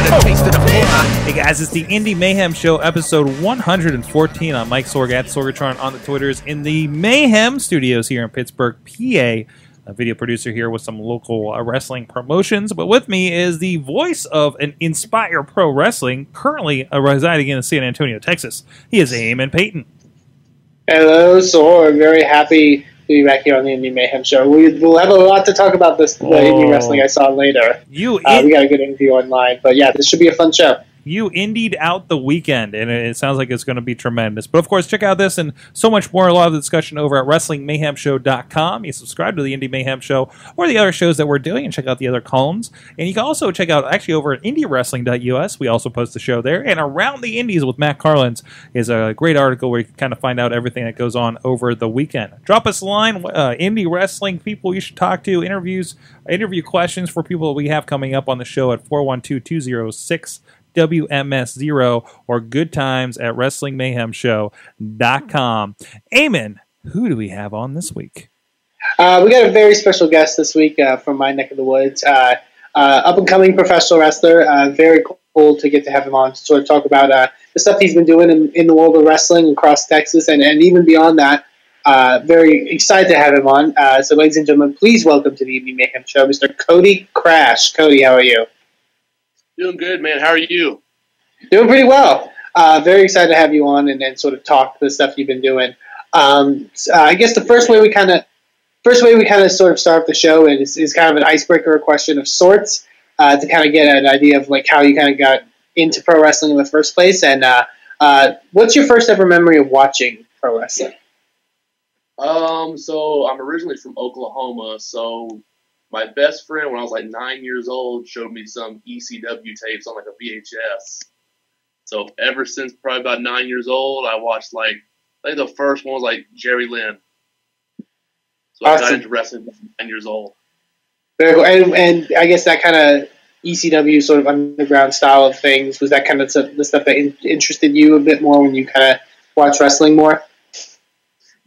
Peanut for the taste of the fly. Hey guys, it's the Indy Mayhem Show, episode 114. I'm Mike Sorg at Sorgatron on the Twitters in the Mayhem Studios here in Pittsburgh, PA. A video producer here with some local uh, wrestling promotions. But with me is the voice of an Inspire Pro Wrestling, currently uh, residing in San Antonio, Texas. He is Eamon Paton. Hello, Sorg. Very happy to be back here on the Indy Mayhem Show. We, we'll have a lot to talk about this the Oh. indie wrestling I saw later. You Uh, we got a good interview online, but yeah, this should be a fun show. You indied out the weekend, and it sounds like it's going to be tremendous. But of course, check out this and so much more. A lot of the discussion over at WrestlingMayhemShow.com. You subscribe to the Indy Mayhem Show or the other shows that we're doing, and check out the other columns. And you can also check out actually over at IndieWrestling.us. We also post the show there. And Around the Indies with Matt Carlins is a great article where you can kind of find out everything that goes on over the weekend. Drop us a line, uh, indie wrestling people you should talk to, interviews, interview questions for people we have coming up on the show at 412 206 WMS0 or good times at WrestlingMayhemShow.com. Amen. who do we have on this week? Uh, we got a very special guest this week uh, from my neck of the woods. Uh, uh, up and coming professional wrestler. Uh, very cool to get to have him on to sort of talk about uh, the stuff he's been doing in, in the world of wrestling across Texas and, and even beyond that. Very excited to have him on. So, ladies and gentlemen, please welcome to the Indy Mayhem Show, Mr. Kody Krash. Kody, how are you? Doing good, man. How are you? Doing pretty well. Uh, very excited to have you on and, and sort of talk the stuff you've been doing. Um, s- uh, I guess the first way we kind of first way we kind of sort of start the show is, is kind of an icebreaker question of sorts uh, to kind of get an idea of like how you kind of got into pro wrestling in the first place. And uh, uh, what's your first ever memory of watching pro wrestling? Um, so I'm originally from Oklahoma. So my best friend, when I was like nine years old, showed me some ECW tapes on like a VHS. So ever since probably about nine years old, I watched like I think the first one was like Jerry Lynn. So I got Awesome. into wrestling nine years old. Very cool. And, and I guess that kind of ECW sort of underground style of things was that kind of the stuff that in, interested you a bit more when you kind of watch wrestling more.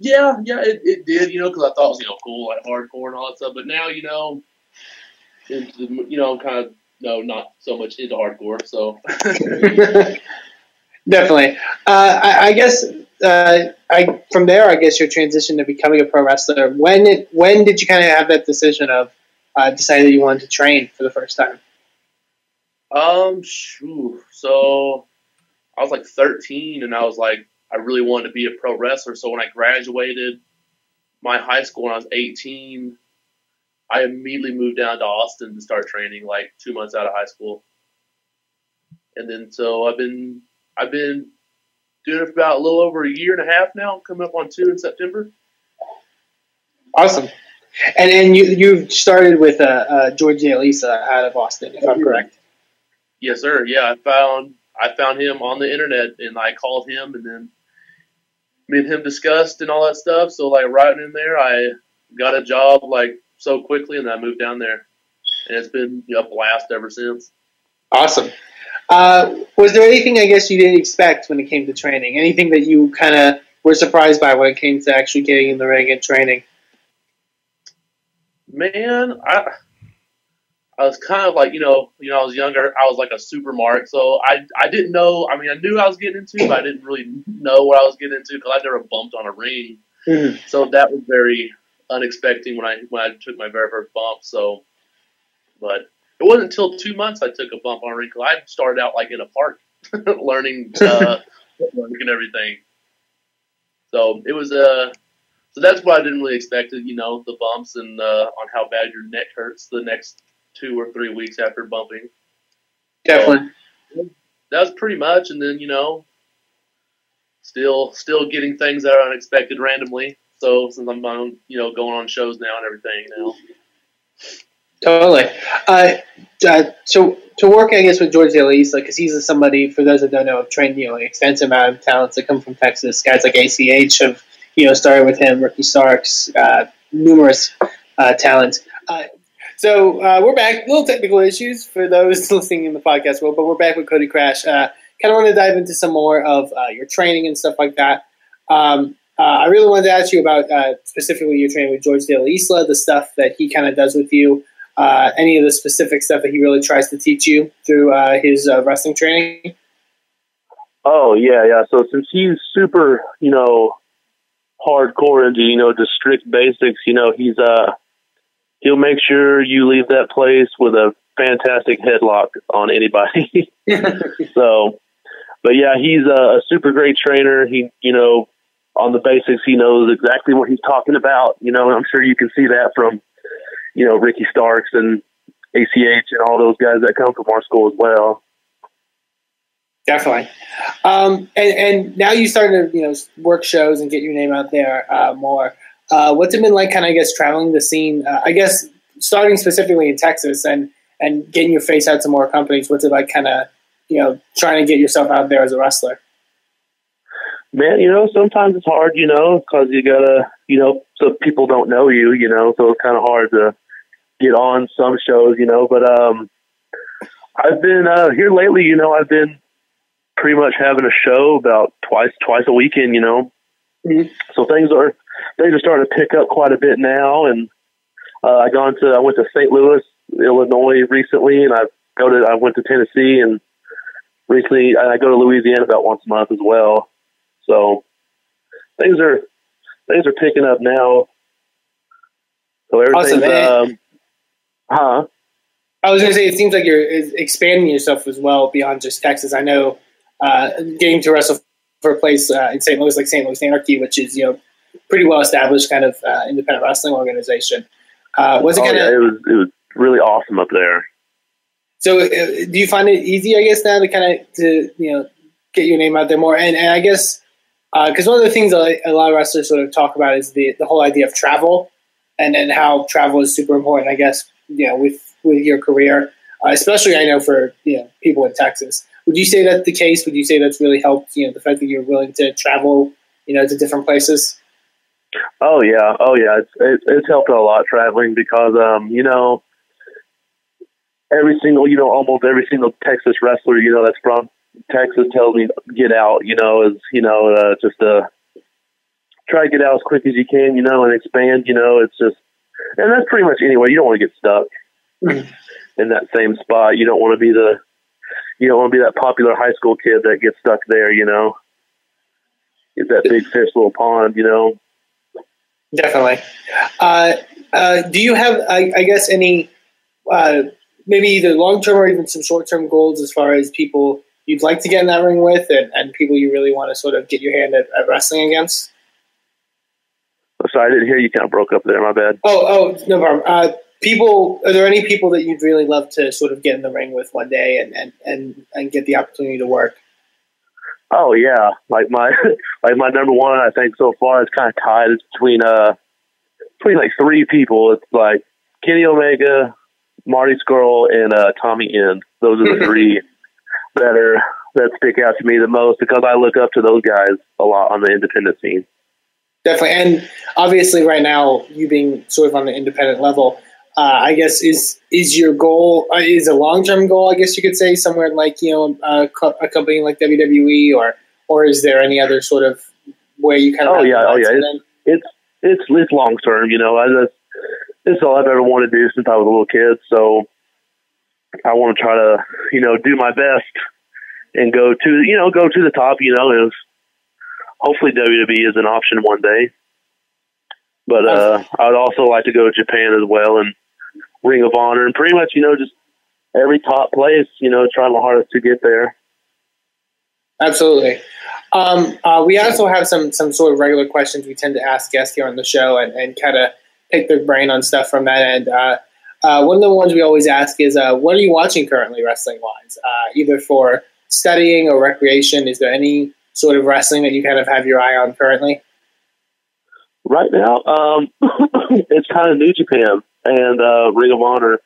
Yeah, yeah, it, it did, you know, because I thought it was, you know, cool, like hardcore and all that stuff. But now, you know, into you know, kind of, no, not so much into hardcore. So, Definitely. Uh, I, I guess uh, I from there, I guess your transition to becoming a pro wrestler. When it, when did you kind of have that decision of uh, deciding that you wanted to train for the first time? um, shoo. so I was like 13, and I was like, I really wanted to be a pro wrestler. So when I graduated my high school when I was 18, I immediately moved down to Austin to start training, like two months out of high school. And then so I've been I've been doing it for about a little over a year and a half now, coming up on two in September. Awesome. And and you you started with uh, uh, George Elisa out of Austin, if I'm correct. Yes, sir. Yeah, I found I found him on the internet, and I called him, and then me and him discussed and all that stuff. So like right in there, I got a job like so quickly, and I moved down there, and it's been a blast ever since. Awesome. Uh, was there anything I guess you didn't expect when it came to training? Anything that you kind of were surprised by when it came to actually getting in the ring and training? Man, I I was kind of like you know you know I was younger. I was like a super mark, so I I didn't know. I mean, I knew I was getting into, but I didn't really know what I was getting into because I never bumped on a ring. Mhm. So that was very unexpected when I when I took my very first bump. So, but it wasn't until two months I took a bump on a ring because I started out like in a park learning uh, and everything. So it was uh so that's what I didn't really expect. You know, the bumps and uh, on how bad your neck hurts the next two or three weeks after bumping. Definitely. That was pretty much, and then you know, still still getting things that are unexpected randomly. So since I'm on, you know, going on shows now and everything now. Totally. Uh, uh, so to work, I guess, with George Elisa, because he's somebody, for those that don't know, have trained you know, an extensive amount of talents that come from Texas. Guys like ACH have you know, started with him, Ricky Starks, uh, numerous uh, talents. So uh, we're back. Little technical issues for those listening in the podcast world, but we're back with Kody Krash. Uh, kind of want to dive into some more of uh, your training and stuff like that. Um, uh, I really wanted to ask you about uh, specifically your training with George De La Isla, the stuff that he kind of does with you, uh, any of the specific stuff that he really tries to teach you through his wrestling training. Oh yeah, yeah. So since he's super, you know, hardcore into you know the strict basics, you know, he's uh he'll make sure you leave that place with a fantastic headlock on anybody. so, but yeah, he's a, a super great trainer. He, you know, on the basics, he knows exactly what he's talking about. You know, I'm sure you can see that from, you know, Ricky Starks and ACH and all those guys that come from our school as well. Definitely. Um, and, and now you starting to, you know, work shows and get your name out there uh, more. Uh, what's it been like, kind of, I guess, traveling the scene? Uh, I guess starting specifically in Texas and and getting your face out to more companies. What's it like, kind of, you know, trying to get yourself out there as a wrestler? Man, you know, sometimes it's hard, you know, because you gotta, you know, so people don't know you, you know, so it's kind of hard to get on some shows, you know. But um, I've been uh, here lately, you know, I've been pretty much having a show about twice twice a weekend, you know. Mhm. So things are things are starting to pick up quite a bit now, and uh, I gone to I went to St. Louis, Illinois recently, and I go to I went to Tennessee, and recently I go to Louisiana about once a month as well. So things are things are picking up now. So everything's Awesome, um, huh? I was going to say, it seems like you're expanding yourself as well beyond just Texas. I know uh, getting to wrestle for a place uh, in St. Louis like St. Louis Anarchy, which is you know pretty well established kind of uh, independent wrestling organization. Uh, was it Oh kind yeah, of it was it was really awesome up there. so? Uh, do you find it easy, I guess, now to kind of to you know get your name out there more? And, and I guess because one of the things a lot of wrestlers sort of talk about is the the whole idea of travel and and how travel is super important. I guess you know with with your career, uh, especially I know for you know people in Texas. Would you say that's the case? Would you say that's really helped? You know, the fact that you're willing to travel, you know, to different places. Oh yeah, oh yeah, it's it, it's helped a lot traveling because um you know every single you know almost every single Texas wrestler you know that's from Texas tells me get out you know is you know uh, just uh try to get out as quick as you can you know and expand you know it's just and that's pretty much anywhere. You don't want to get stuck in that same spot. You don't want to be the you don't want to be that popular high school kid that gets stuck there you know? Get that big fish little pond you know Definitely. Uh, uh, do you have, I, I guess, any uh, maybe either long term or even some short term goals as far as people you'd like to get in that ring with, and, and people you really want to sort of get your hand at, at wrestling against? Sorry, I didn't hear you. Kind of broke up there. My bad. Oh, oh, no problem. Uh, people, are there any people that you'd really love to sort of get in the ring with one day and, and, and, and get the opportunity to work? Oh yeah, like my like my number one. I think so far is kind of tied. It's between uh between like three people. It's like Kenny Omega, Marty Scurll, and uh Tommy End. Those are the three that are that stick out to me the most because I look up to those guys a lot on the independent scene. Definitely, and obviously, right now, you being sort of on the independent level, uh, I guess is is your goal uh, is a long term goal. I guess you could say somewhere like you know a, co- a company like WWE, or or is there any other sort of where you kind of Oh, yeah, oh, yeah, in? It's it's it's long term, you know. I just it's all I've ever wanted to do since I was a little kid. So I want to try to you know do my best and go to you know go to the top. You know, if hopefully WWE is an option one day. But uh, I'd also like to go to Japan as well and Ring of Honor and pretty much you know just every top place. You know, trying the hardest to get there. Absolutely. Um, uh, we also have some some sort of regular questions we tend to ask guests here on the show and, and kind of pick their brain on stuff from that end. Uh, uh, one of the ones we always ask is, uh, what are you watching currently, wrestling wise? Uh, either for studying or recreation. Is there any sort of wrestling that you kind of have your eye on currently? Right now, um, it's kind of New Japan and uh, Ring of Honor,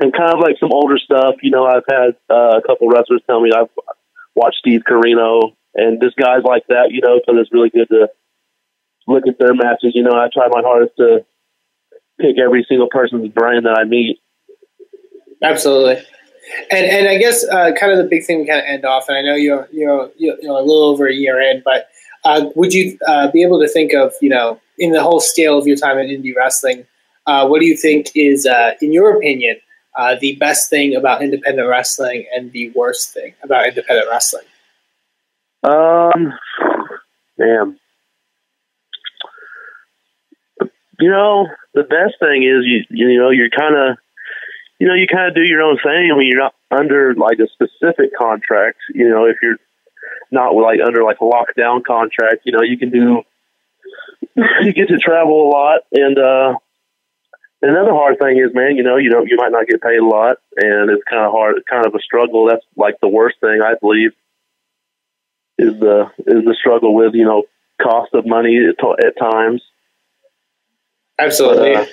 and kind of like some older stuff. You know, I've had uh, a couple wrestlers tell me I've watched Steve Corino and just guys like that. You know, because it's really good to look at their matches. You know, I try my hardest to pick every single person's brain that I meet. Absolutely. And and I guess uh, kind of the big thing we kind of end off, and I know you're you're you're a little over a year in, but uh, would you uh, be able to think of you know in the whole scale of your time in indie wrestling, uh, what do you think is, uh, in your opinion, uh, the best thing about independent wrestling and the worst thing about independent wrestling? Um, man, you know, the best thing is you you know you're kind of you know you kind of do your own thing. I mean, you're not under like a specific contract. You know, if you're not like under like a lockdown contract, you know, you can do you get to travel a lot and uh another hard thing is man you know you know you might not get paid a lot and it's kind of hard kind of a struggle. That's like the worst thing i believe is the is the struggle with you know cost of money at, at times. Absolutely. But, uh,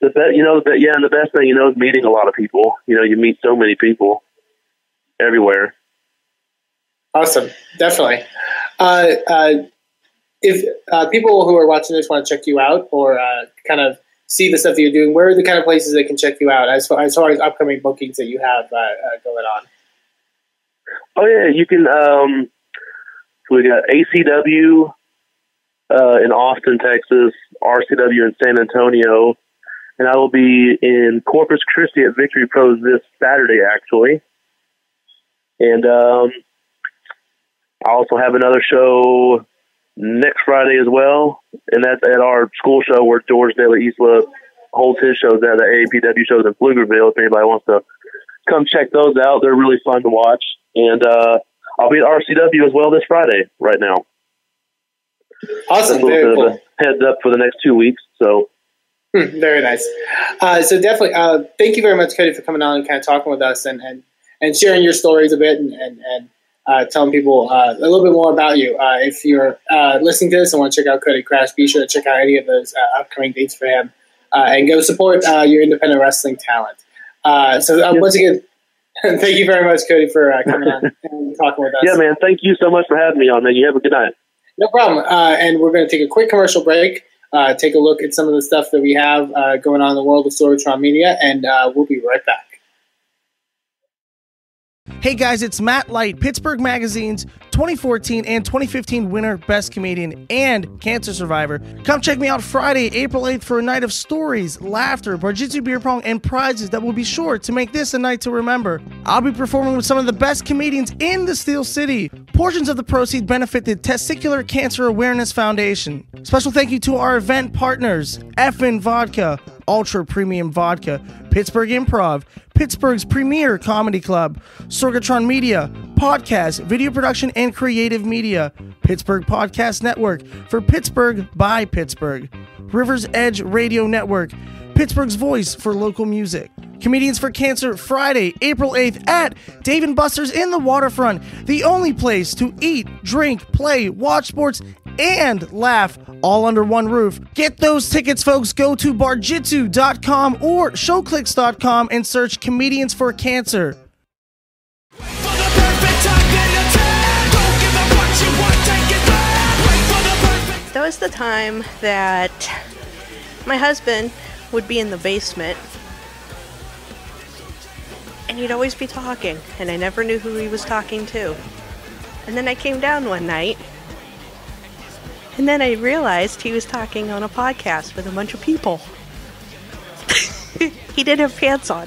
the be- you know the yeah and the best thing you know is meeting a lot of people. You know you meet so many people everywhere. Awesome, definitely. Uh, uh, if uh, people who are watching this want to check you out or uh, kind of see the stuff that you're doing, where are the kind of places that can check you out as far as, far as upcoming bookings that you have uh, uh, going on? Oh yeah, you can. Um, we got ACW uh, in Austin, Texas, RCW in San Antonio, and I will be in Corpus Christi at Victory Pros this Saturday, actually. And um, I also have another show next Friday as well, and that's at our school show where George La Isla holds his shows at the AAPW shows in Pflugerville. If anybody wants to come check those out, they're really fun to watch. And uh, I'll be at RCW as well this Friday, right now. Awesome, a little very bit cool. of a heads up for the next two weeks. So Hmm, very nice. Uh, so definitely, uh, thank you very much, Kody, for coming on and kind of talking with us and, and, and sharing your stories a bit and, and, and uh, telling people uh, a little bit more about you. Uh, if you're uh, listening to this and want to check out Kody Krash, be sure to check out any of those uh, upcoming dates for him uh, and go support uh, your independent wrestling talent. Uh, so uh, once again, thank you very much, Kody, for uh, coming on and talking with us. yeah, man, thank you so much for having me on, man. You have a good night. No problem. Uh, and we're going to take a quick commercial break, uh, take a look at some of the stuff that we have uh, going on in the world of Sorgatron Media, and uh, we'll be right back. Hey guys, it's Matt Light, Pittsburgh Magazine's 2014 and 2015 winner, Best Comedian, and Cancer Survivor. Come check me out Friday, April 8th for a night of stories, laughter, Barjitsu beer pong, and prizes that will be sure to make this a night to remember. I'll be performing with some of the best comedians in the Steel City. Portions of the proceeds benefit the Testicular Cancer Awareness Foundation. Special thank you to our event partners, Effin Vodka, Ultra Premium Vodka, Pittsburgh Improv, Pittsburgh's premier comedy club, Sorgatron Media, podcast, video production, and creative media, Pittsburgh Podcast Network for Pittsburgh by Pittsburgh, Rivers Edge Radio Network, Pittsburgh's voice for local music. Comedians for Cancer Friday, April 8th at Dave and Buster's in the waterfront, the only place to eat, drink, play, watch sports, and laugh all under one roof. Get those tickets, folks. Go to barjitsu.com or showclix.com and search Comedians for Cancer. Was the time that my husband would be in the basement and he'd always be talking, and I never knew who he was talking to. And then I came down one night, and then I realized he was talking on a podcast with a bunch of people. he didn't have pants on.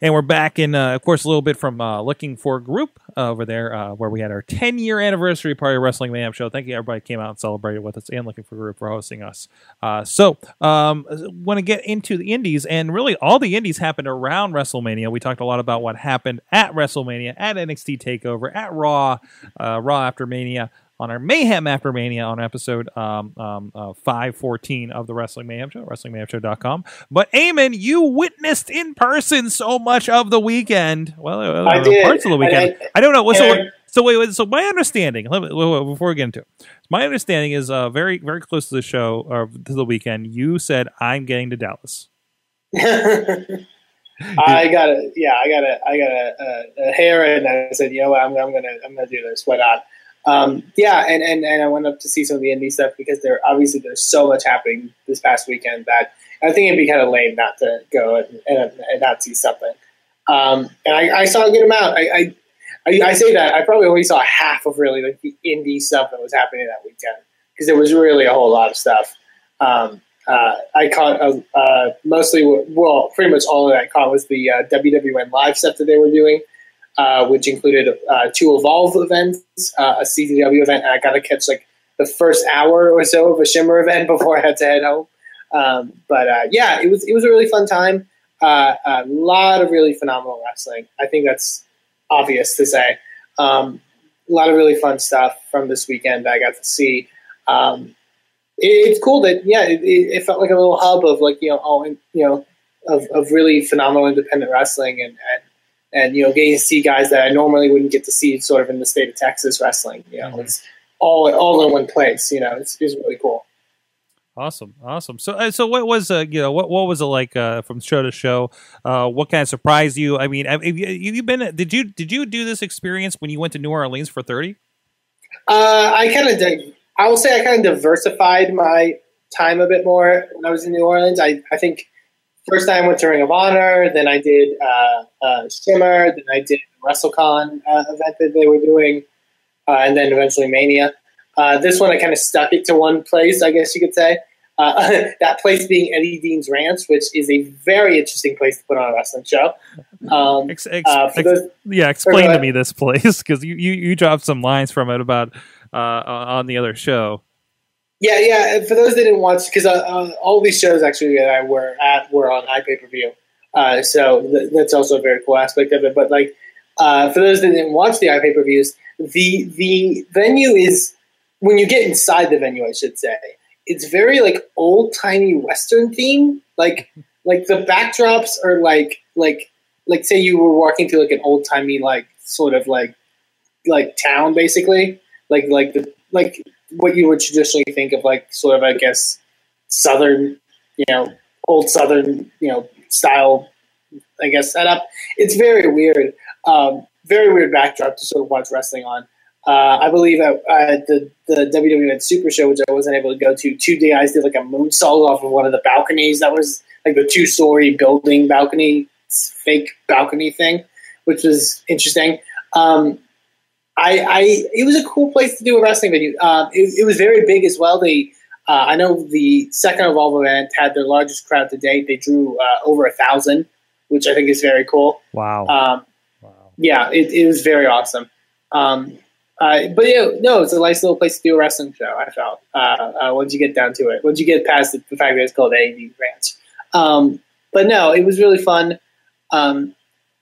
And we're back in, uh, of course, a little bit from uh, looking for group uh, over there uh, where we had our 10 year anniversary party Wrestling Mayhem show. Thank you, everybody came out and celebrated with us, and looking for group for hosting us. Uh, so, um, want to get into the indies, and really all the indies happened around WrestleMania. We talked a lot about what happened at WrestleMania, at NXT Takeover, at Raw, uh, Raw after Mania on our Mayhem After Mania on episode um, um, uh, 514 of the Wrestling Mayhem Show, WrestlingMayhemShow.com. But Eamon, you witnessed in person so much of the weekend. Well, uh, did. parts of the weekend. I- I, don't know. So, so wait, wait. So my understanding, me, wait, wait, before we get into it, my understanding is uh, very, very close to the show or to the weekend. You said I'm getting to Dallas. I got a yeah, I got a I got a, a, a hair, and I said, you know what, I'm, I'm gonna I'm gonna do this. Why not? Um, yeah, and, and and I went up to see some of the indie stuff because there obviously there's so much happening this past weekend that I think it'd be kind of lame not to go and, and, and not see something. Um, and I, I saw a good amount. I, I I, I say that I probably only saw half of really like the indie stuff that was happening that weekend because there was really a whole lot of stuff. Um, uh, I caught uh, uh, mostly, well, pretty much all of that I caught was the uh, WWN live stuff that they were doing, uh, which included uh, two Evolve events, a CZW event, I got to catch like the first hour or so of a Shimmer event before I had to head home. Um, but yeah, it was it was a really fun time. a lot of really phenomenal wrestling. I think that's obvious to say. Um, a lot of really fun stuff from this weekend I got to see. Um, it, it's cool that yeah, it, it, felt like a little hub of like you know all you know of, of really phenomenal independent wrestling and, and and you know getting to see guys that I normally wouldn't get to see sort of in the state of Texas wrestling. You know, mm-hmm. it's all all in one place. You know, it's, it's really cool. Awesome, awesome. So, uh, so what was uh, you know what what was it like uh, from show to show? Uh, what kind of surprised you? I mean, have you, you been? Did you did you do this experience when you went to New Orleans for thirty? Uh, I kind of did. I will say I kind of diversified my time a bit more when I was in New Orleans. I I think first time I went to Ring of Honor, then I did uh, uh, Shimmer, then I did WrestleCon uh, event that they were doing, uh, and then eventually Mania. Uh, this one, I kind of stuck it to one place, I guess you could say. Uh, that place being Eddie Deen's Ranch, which is a very interesting place to put on a wrestling show. Um, ex- ex- those, yeah, explain to me this place because you, you, you dropped some lines from it about uh, on the other show. Yeah, yeah. For those that didn't watch, because uh, uh, all these shows actually that I were at were on iPay per view, uh, so th- that's also a very cool aspect of it. But like uh, for those that didn't watch the iPay per views, the the venue is when you get inside the venue, I should say, it's very like old timey western theme. Like like the backdrops are like like like say you were walking through like an old timey like sort of like like town basically. Like like the like what you would traditionally think of like sort of I guess southern you know old southern you know style I guess setup. It's very weird. Um, very weird backdrop to sort of watch wrestling on. Uh, I believe at, at the the WWN Super Show, which I wasn't able to go to, two guys did like a moonsault off of one of the balconies. That was like the two story building balcony, fake balcony thing, which was interesting. Um, I, I, it was a cool place to do a wrestling venue. Um, it, it, was very big as well. They, uh, I know the second Evolve event had their largest crowd to date. They drew uh, over a thousand, which I think is very cool. Wow. Um, wow. Yeah, it, it was very awesome. Um, uh, but yeah, no, it's a nice little place to do a wrestling show. I felt uh, uh, once you get down to it, once you get past the, the fact that it's called AEW Ranch. Um, but no, it was really fun.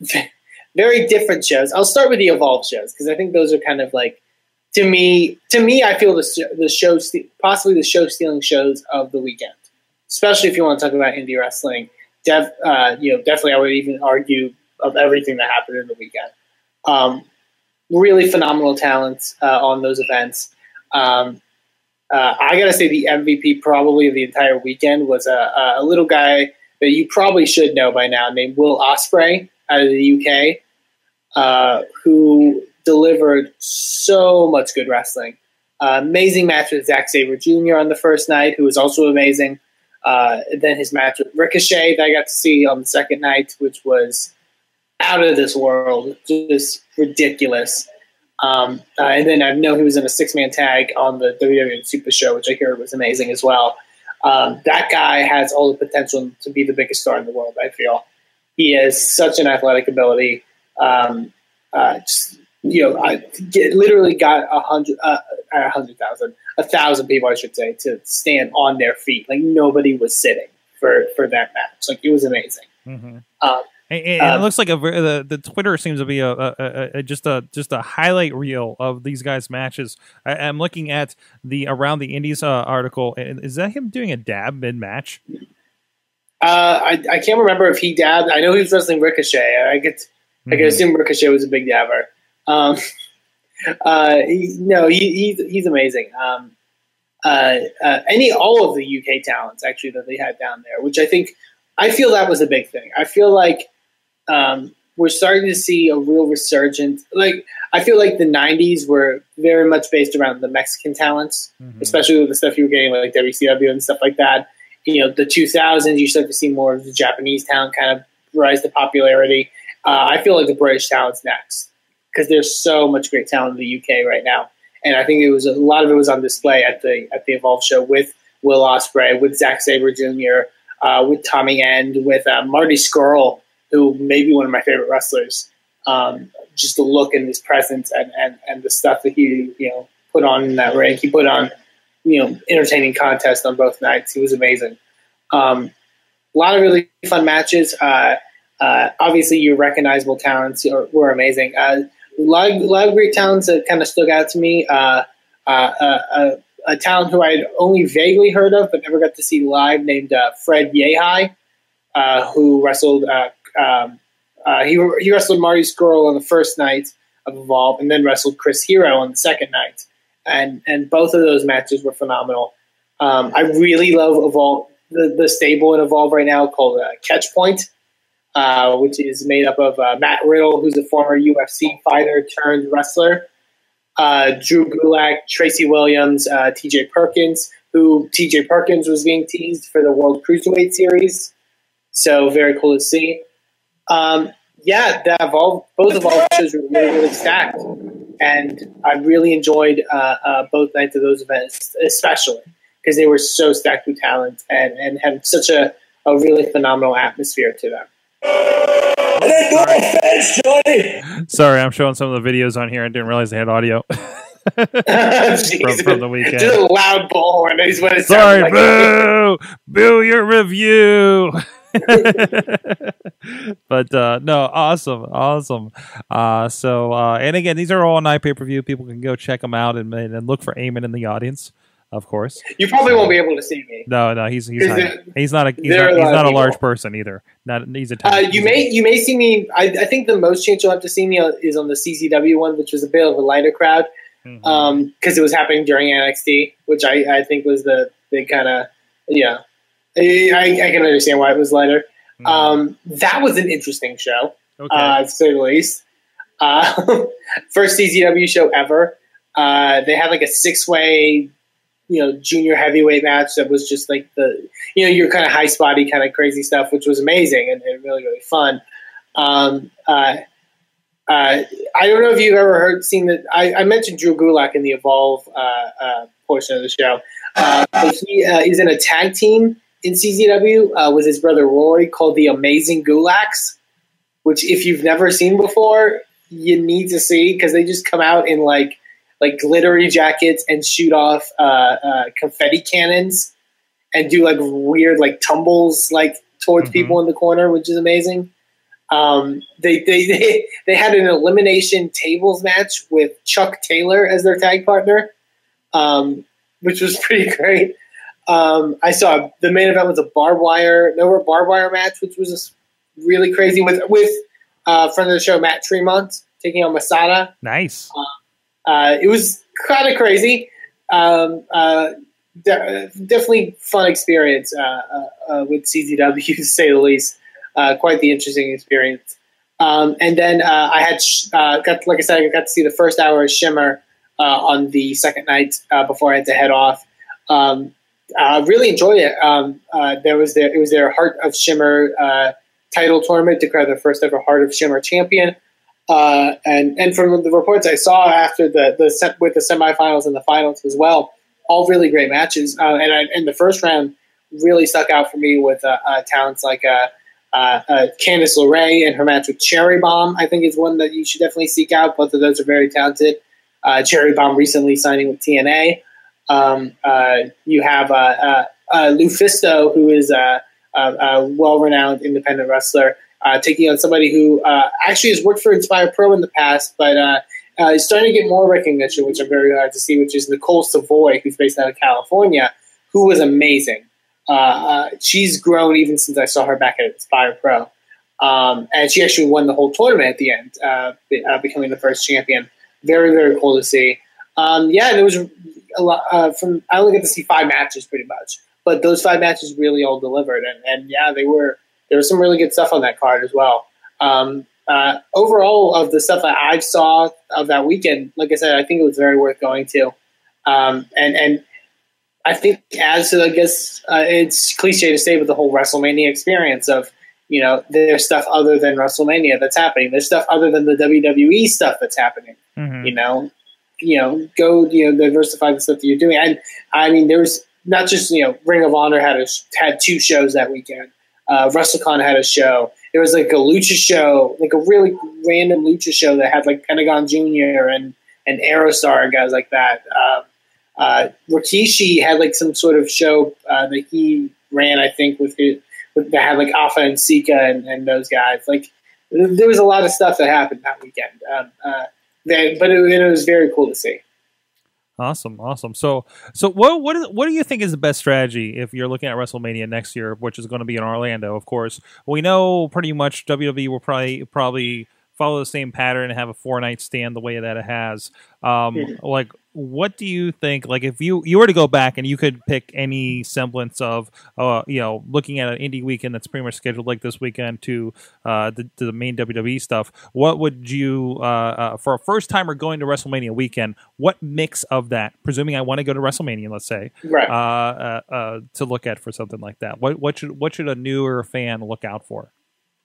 Very different shows. I'll start with the Evolve shows because I think those are kind of like to me. To me, I feel the the show possibly the show stealing shows of the weekend, especially if you want to talk about indie wrestling. Def, uh, you know, definitely, I would even argue of everything that happened in the weekend. Um, really phenomenal talents uh, on those events. Um, uh, I gotta say, the MVP probably of the entire weekend was a, a, little guy that you probably should know by now, named Will Osprey out of the UK, uh, who delivered so much good wrestling. Uh, amazing match with Zack Sabre Jr. on the first night, who was also amazing. Uh, then his match with Ricochet that I got to see on the second night, which was out of this world, just ridiculous. Um, uh, and then I know he was in a six man tag on the WWN Super Show, which I hear was amazing as well. Um, that guy has all the potential to be the biggest star in the world. I feel he has such an athletic ability. Um, uh, you know, I get, literally got a hundred, uh, a hundred thousand, a thousand people, I should say, to stand on their feet. Like nobody was sitting for for that match. Like it was amazing. Mm-hmm. Um, and, and um, it looks like a the, the Twitter seems to be a, a, a, just a just a highlight reel of these guys' matches. I, am looking at the around the Indies uh, article. Is that him doing a dab mid match? Uh, I, I can't remember if he dabbed. I know he was wrestling Ricochet. I could mm-hmm. I assume Ricochet was a big dabber. Um, uh, he, no, he, he's he's amazing. Um, uh, uh, any all of the UK talents actually that they had down there, which I think I feel that was a big thing. I feel like um, we're starting to see a real resurgence. Like I feel like the '90s were very much based around the Mexican talents, Mhm. especially with the stuff you were getting like WCW and stuff like that. You know, the 2000s, you start to see more of the Japanese talent kind of rise to popularity. Uh, I feel like the British talent's next because there's so much great talent in the UK right now, and I think it was a lot of it was on display at the at the Evolve show with Will Ospreay, with Zack Sabre Jr., uh, with Tommy End, with uh, Marty Scurll, who may be one of my favorite wrestlers. Um, just the look and his presence and, and, and the stuff that he you know put on in that ring. He put on you know entertaining contest on both nights. He was amazing. Um, a lot of really fun matches. Uh, uh, obviously, your recognizable talents were amazing. Uh, a, lot of, a lot of great talents that kind of stuck out to me. Uh, uh, uh, uh, a talent who I had only vaguely heard of but never got to see live, named Fred Yehi, who wrestled. Um, he he wrestled Marty Scurll on the first night of Evolve, and then wrestled Chris Hero on the second night, and and both of those matches were phenomenal. Um, I really love Evolve, the, the stable in Evolve right now called uh, Catchpoint, uh, which is made up of uh, Matt Riddle, who's a former UFC fighter turned wrestler, uh, Drew Gulak, Tracy Williams, uh, T.J. Perkins, who T.J. Perkins was being teased for the World Cruiserweight Series. So very cool to see. Um, yeah, the Evolve, both Evolve shows were really, really stacked, and I really enjoyed uh, uh, both nights of those events, especially because they were so stacked with talent and, and had such a, a really phenomenal atmosphere to them. Sorry, I'm showing some of the videos on here. I didn't realize they had audio from, from the weekend. Just a loud bullhorn is what it Sorry, like. boo, boo your review. but uh, no, awesome, awesome. Uh, so, uh, and again, these are all on pay per view. People can go check them out and, and look for Eamon in the audience, of course. You probably won't be able to see me. No, no, he's he's not it- he's not a he's not, a he's not a large person either. Not he's a Uh, you he's a- may you may see me. I, I think the most chance you'll have to see me is on the CZW one, which was a bit of a lighter crowd because it was happening during NXT, which I, I think was the the kind of yeah. I, I can understand why it was lighter. Mhm. Um, that was an interesting show. okay. uh, to say the least. Uh, first CZW show ever. Uh, they had like a six way, you know, junior heavyweight match that was just like the, you know, your kind of high spotty kind of crazy stuff, which was amazing and, and really really fun. Um, uh, uh, I don't know if you've ever heard seen that. I, I mentioned Drew Gulak in the Evolve uh, uh, portion of the show. Uh, he uh, is in a tag team in CZW with his brother Rory called the Amazing Gulaks which if you've never seen before, you need to see because they just come out in like like glittery jackets and shoot off uh, uh, confetti cannons and do like weird like tumbles like towards Mhm. people in the corner, which is amazing. Um, they, they they they had an elimination tables match with Chuck Taylor as their tag partner, um, which was pretty great. Um, I saw the main event was a barbed wire, no barbed wire match, which was just really crazy with with uh, friend of the show Matt Tremont taking on Masada. nice. Uh, it was kind of crazy. Um, uh, de- definitely fun experience uh, uh, uh, with CZW to say the least. Uh, quite the interesting experience. Um, and then uh, I had sh- uh, got like I said, I got to see the first hour of Shimmer uh, on the second night uh, before I had to head off. Um, I really enjoyed it. Um, uh, there was their it was their Heart of Shimmer uh, title tournament to crown their first ever Heart of Shimmer champion. Uh, and and from the reports I saw after the the set with the semifinals and the finals as well, all really great matches. Uh, and I, and the first round really stuck out for me with uh, uh, talents like uh, uh, uh, Candice LeRae and her match with Cherry Bomb. I think is one that you should definitely seek out. Both of those are very talented. Uh, Cherry Bomb recently signing with TNA. Um, you have uh, Lufisto, who is a, a, a well-renowned independent wrestler, uh, taking on somebody who uh, actually has worked for Inspire Pro in the past, but uh, uh, is starting to get more recognition, which I'm very glad to see. Which is Nicole Savoy, who's based out of California, who was amazing. Uh, uh, she's grown even since I saw her back at Inspire Pro, um, and she actually won the whole tournament at the end, becoming the first champion. Very very cool to see. Um, yeah, it was a lot from. I only got to see five matches pretty much, but those five matches really all delivered, and, and yeah, they were there was some really good stuff on that card as well. um, uh, overall, of the stuff that I saw of that weekend, like I said, I think it was very worth going to. Um, and and I think as I guess uh, it's cliche to say, but the whole WrestleMania experience of you know there's stuff other than WrestleMania that's happening. There's stuff other than the WWE stuff that's happening. Mhm. You know, you know, go you know diversify the stuff that you're doing. And I mean, there was not just you know Ring of Honor had a, had two shows that weekend. Uh, WrestleCon had a show. There was like a lucha show, like a really random lucha show that had like Pentagon Junior and and Aerostar guys like that. Um, uh, Rikishi had like some sort of show uh, that he ran, I think, with his, with, that had like Alpha and Sika and, and those guys. Like there was a lot of stuff that happened that weekend. Um, uh, but it, it was very cool to see. Awesome, awesome. So, so what what is, what do you think is the best strategy if you're looking at WrestleMania next year, which is going to be in Orlando? Of course, we know pretty much WWE will probably probably follow the same pattern and have a four night stand the way that it has. Um. Like, what do you think? Like, if you you were to go back and you could pick any semblance of, uh, you know, looking at an indie weekend that's pretty much scheduled like this weekend to uh, the, to the main WWE stuff, what would you, uh, uh, for a first timer going to WrestleMania weekend, what mix of that, presuming I want to go to WrestleMania, let's say, Right. uh, uh, uh, to look at for something like that? What what should what should a newer fan look out for?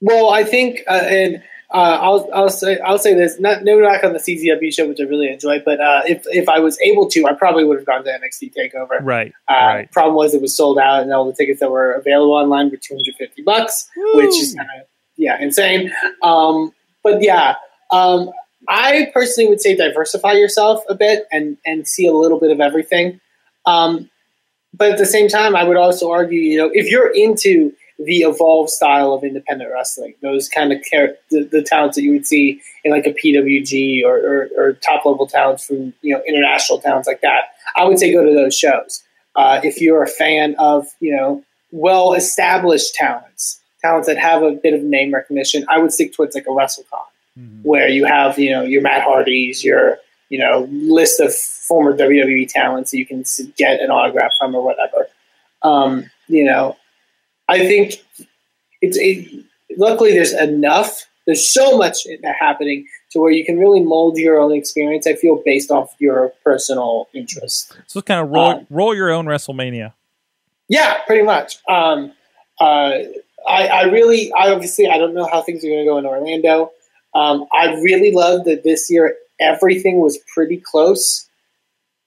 Well, I think, uh, and uh, I'll I'll say I'll say this. Not no knock on the CZW show, which I really enjoyed, but uh, if if I was able to, I probably would have gone to NXT Takeover. Right, Uh, right. Problem was it was sold out, and all the tickets that were available online were two hundred fifty bucks, which is kind of yeah insane. Um, but yeah, um, I personally would say diversify yourself a bit and and see a little bit of everything. Um, but at the same time, I would also argue, you know, if you're into the evolved style of independent wrestling, those kind of char- the, the talents that you would see in like a PWG or, or, or top level talents from you know international talents like that, I would say go to those shows. Uh, if you're a fan of you know well established talents, talents that have a bit of name recognition, I would stick towards like a WrestleCon Mhm. where you have you know your Matt Hardys, your you know list of former WWE talents that you can get an autograph from or whatever. Um, you know, I think it's it, luckily there's enough. There's so much happening to where you can really mold your own experience. I feel based off your personal interest. So it's kind of roll Um, roll your own WrestleMania. Yeah, pretty much. Um, uh, I, I really, I obviously, I don't know how things are going to go in Orlando. Um, I really love that this year everything was pretty close.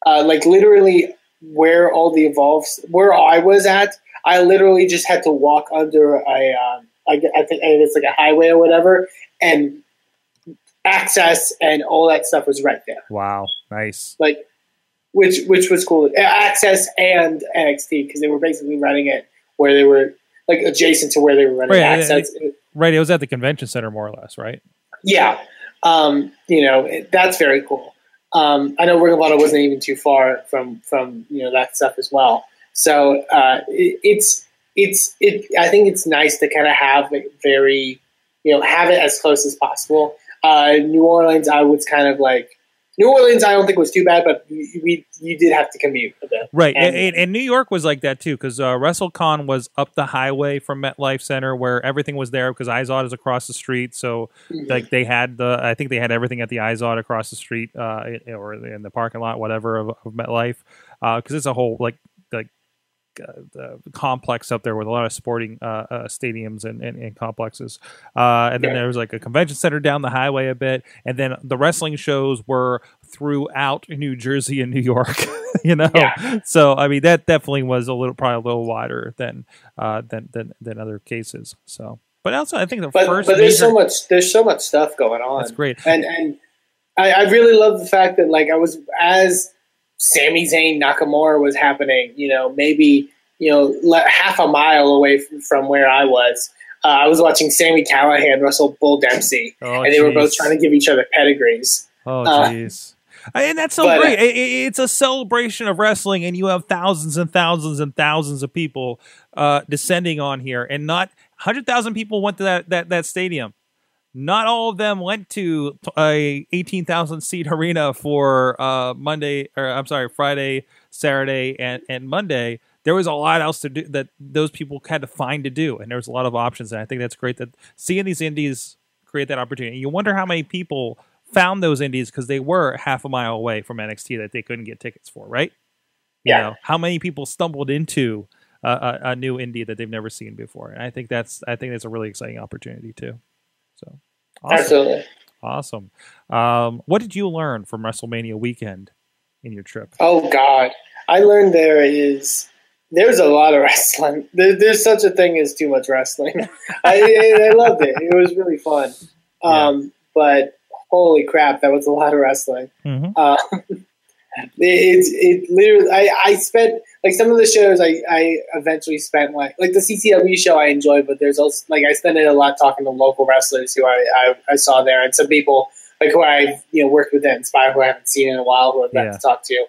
Uh, like literally, where all the evolves, where I was at, I literally just had to walk under a, um, I, I think it's like a highway or whatever, and access and all that stuff was right there Wow, nice. like which which was cool. Access and NXT because they were basically running it where they were like adjacent to where they were running Right, Access. Right, it was at the convention center more or less, right? yeah, um, you know it, that's very cool. Um, I know Ring of Honor wasn't even too far from from you know that stuff as well. So uh, it, it's it's it. I think it's nice to kind of have it very you know have it as close as possible. Uh, New Orleans, I was kind of like New Orleans. I don't think was too bad, but we, you did have to commute a bit. Right, and, And- and, New York was like that too, because uh, WrestleCon was up the highway from MetLife Center, where everything was there. Because Izod is across the street, so like they had the, I think they had everything at the Izod across the street, uh, or in the parking lot, whatever of, of MetLife, because it's a whole like like uh, the complex up there with a lot of sporting uh, uh, stadiums and, and, and complexes. Uh, and then Yeah. there was like a convention center down the highway a bit, and then the wrestling shows were throughout New Jersey and New York. you know, Yeah. so I mean that definitely was a little probably a little wider than uh, than than than other cases. So, but also I think the but first but there's major- so much there's so much stuff going on. That's great. and and I, I really love the fact that like I was as Sami Zayn Nakamura was happening, you know, maybe you know half a mile away from, from where I was. Uh, I was watching Sami Callihan wrestle Bull Dempsey, Oh, and they were both trying to give each other pedigrees. Oh Uh, jeez. and that's so but, uh, great. I- I- it's a celebration of wrestling, and you have thousands and thousands and thousands of people uh, descending on here, and not hundred thousand people went to that, that that stadium. Not all of them went to a eighteen thousand seat arena for uh, Monday, or I'm sorry, Friday, Saturday, and and Monday. There was a lot else to do that those people had to find to do, and there was a lot of options. And I think that's great that seeing these indies create that opportunity. You wonder how many people found those indies because they were half a mile away from NXT that they couldn't get tickets for, right? You Yeah. know, how many people stumbled into a, a, a new indie that they've never seen before? And I think that's I think that's a really exciting opportunity too. So awesome. Absolutely. Awesome. Um, what did you learn from WrestleMania weekend in your trip? Oh God, I learned there is there's a lot of wrestling. There, there's such a thing as too much wrestling. I, I, loved it. It was really fun. Um, But holy crap, that was a lot of wrestling. Mhm. Uh, it's it literally. I, I spent like some of the shows. I, I eventually spent like like the CZW show. I enjoyed, but there's also like I spent it a lot talking to local wrestlers who I, I, I saw there, and some people like who I've you know worked with at Inspire who I haven't seen in a while who I've got Yeah. to talk to,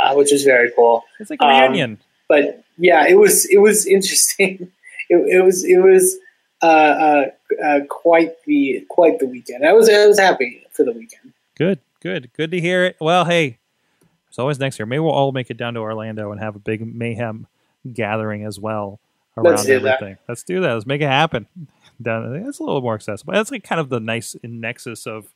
uh, which was very cool It's like a Um, reunion. but yeah, it was it was interesting. It, it was it was uh, uh, uh, quite the quite the weekend. I was I was happy for the weekend. Good, good, good to hear it. Well, hey, it's always next year. Maybe we'll all make it down to Orlando and have a big mayhem gathering as well around Let's do that. everything. Let's do that. Let's make it happen. Down, it's a little more accessible. That's like kind of the nice nexus of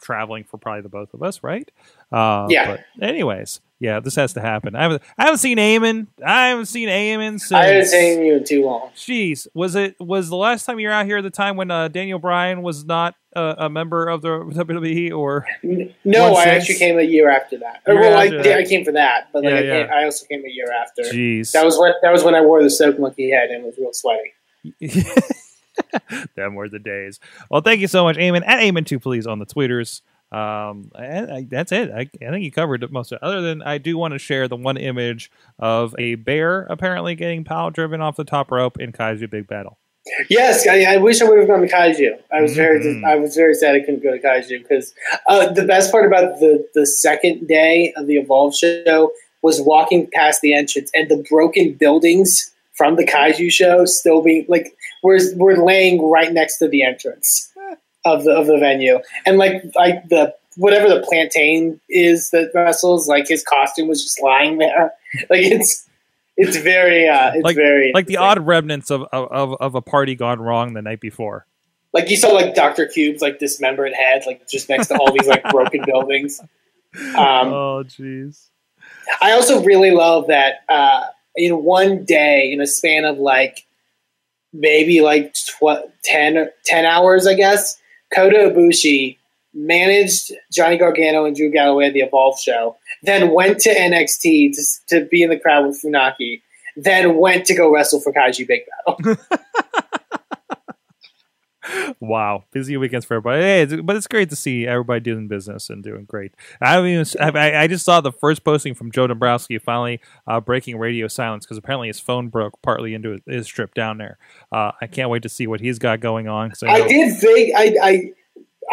traveling for probably the both of us, right? Uh, Yeah. But anyways, yeah, this has to happen. I haven't, I haven't seen Eamon. I haven't seen Eamon since. I haven't seen you in too long. Jeez, was it was the last time you were out here the time when uh, Daniel Bryan was not a, a member of the WWE or No, I since- actually came a year after that. Year well, I, after did- that. I came for that, but like Yeah, I, yeah. I also came a year after. jeez, That was when that was when I wore the soap monkey head and was real sweaty. Them were the days. Well, thank you so much, Eamon. At Eamon2, please, on the Twitters. Um, and I, that's it. I, I think you covered most of it. Other than I do want to share the one image of a bear apparently getting power driven off the top rope in Kaiju Big Battel. Yes, I, I wish I would have gone to Kaiju. I was very, Mhm. I was very sad I couldn't go to Kaiju because uh, the best part about the the second day of the Evolve show was walking past the entrance and the broken buildings from the Kaiju show still being like we're we're laying right next to the entrance of the of the venue and like like the whatever the plantain is that wrestles like his costume was just lying there like it's it's very uh it's Like- very Like the odd remnants of, of, of, a party gone wrong the night before. like you saw like Doctor Cube's like dismembered head, like just next to all these like broken buildings. Um, oh, jeez. I also really love that uh, in one day, in a span of like maybe like tw- 10, 10 hours, I guess, Kota Ibushi managed Johnny Gargano and Drew Galloway at the Evolve show, then went to NXT to, to be in the crowd with Funaki, then went to go wrestle for Kaiju Big Battel. Wow, busy weekends for everybody. Hey, it's, but it's great to see everybody doing business and doing great. I haven't even. I, I just saw the first posting from Joe Dombrowski finally uh, breaking radio silence because apparently his phone broke partly into his trip down there. Uh, I can't wait to see what he's got going on. I I did vague. I, I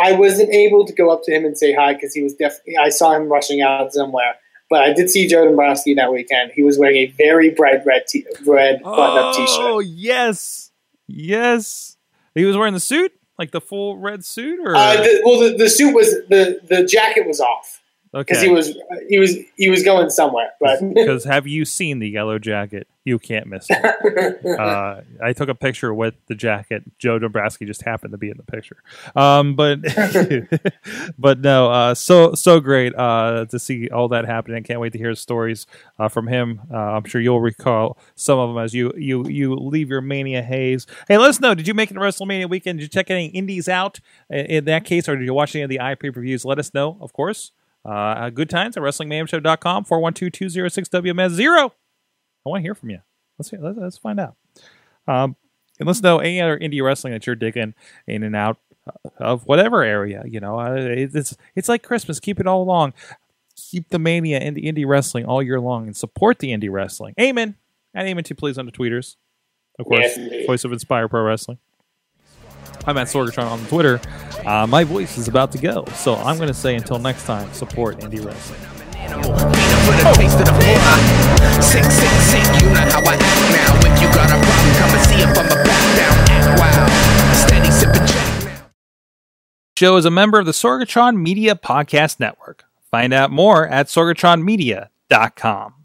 I wasn't able to go up to him and say hi because he was definitely. I saw him rushing out somewhere, but I did see Joe Dombrowski that weekend. He was wearing a very bright red t- red button-up T-shirt. Oh yes, yes. He was wearing the suit, like the full red suit, or Uh, the, well, the, the suit was the the jacket was off because okay. he was he was he was going somewhere. But Because have you seen the yellow jacket? You can't miss it. uh, I took a picture with the jacket. Joe Dombrowski just happened to be in the picture. Um, but but no, uh, so so great uh, to see all that happening. Can't wait to hear stories uh, from him. Uh, I'm sure you'll recall some of them as you you you leave your mania haze. Hey, let us know. Did you make it to WrestleMania weekend? Did you check any indies out in, in that case, or did you watch any of the eye pay per views? Let us know, of course. Uh, good times at WrestlingMayhemShow.com, 412-206-WMS0. I want to hear from you. Let's hear, let's, let's find out. Um, and let's know any other indie wrestling that you're digging in and out of whatever area. You know, uh, it's it's like Christmas. Keep it all along. Keep the mania in the indie wrestling all year long and support the indie wrestling. Amen. And Eamon to please on the tweeters. Of course, Yes. voice of Inspire Pro Wrestling. I'm at Sorgatron on Twitter. Uh, my voice is about to go, so I'm going to say until next time, support indie wrestling. show is a member of the Sorgatron Media Podcast Network. Find out more at sorgatronmedia.com.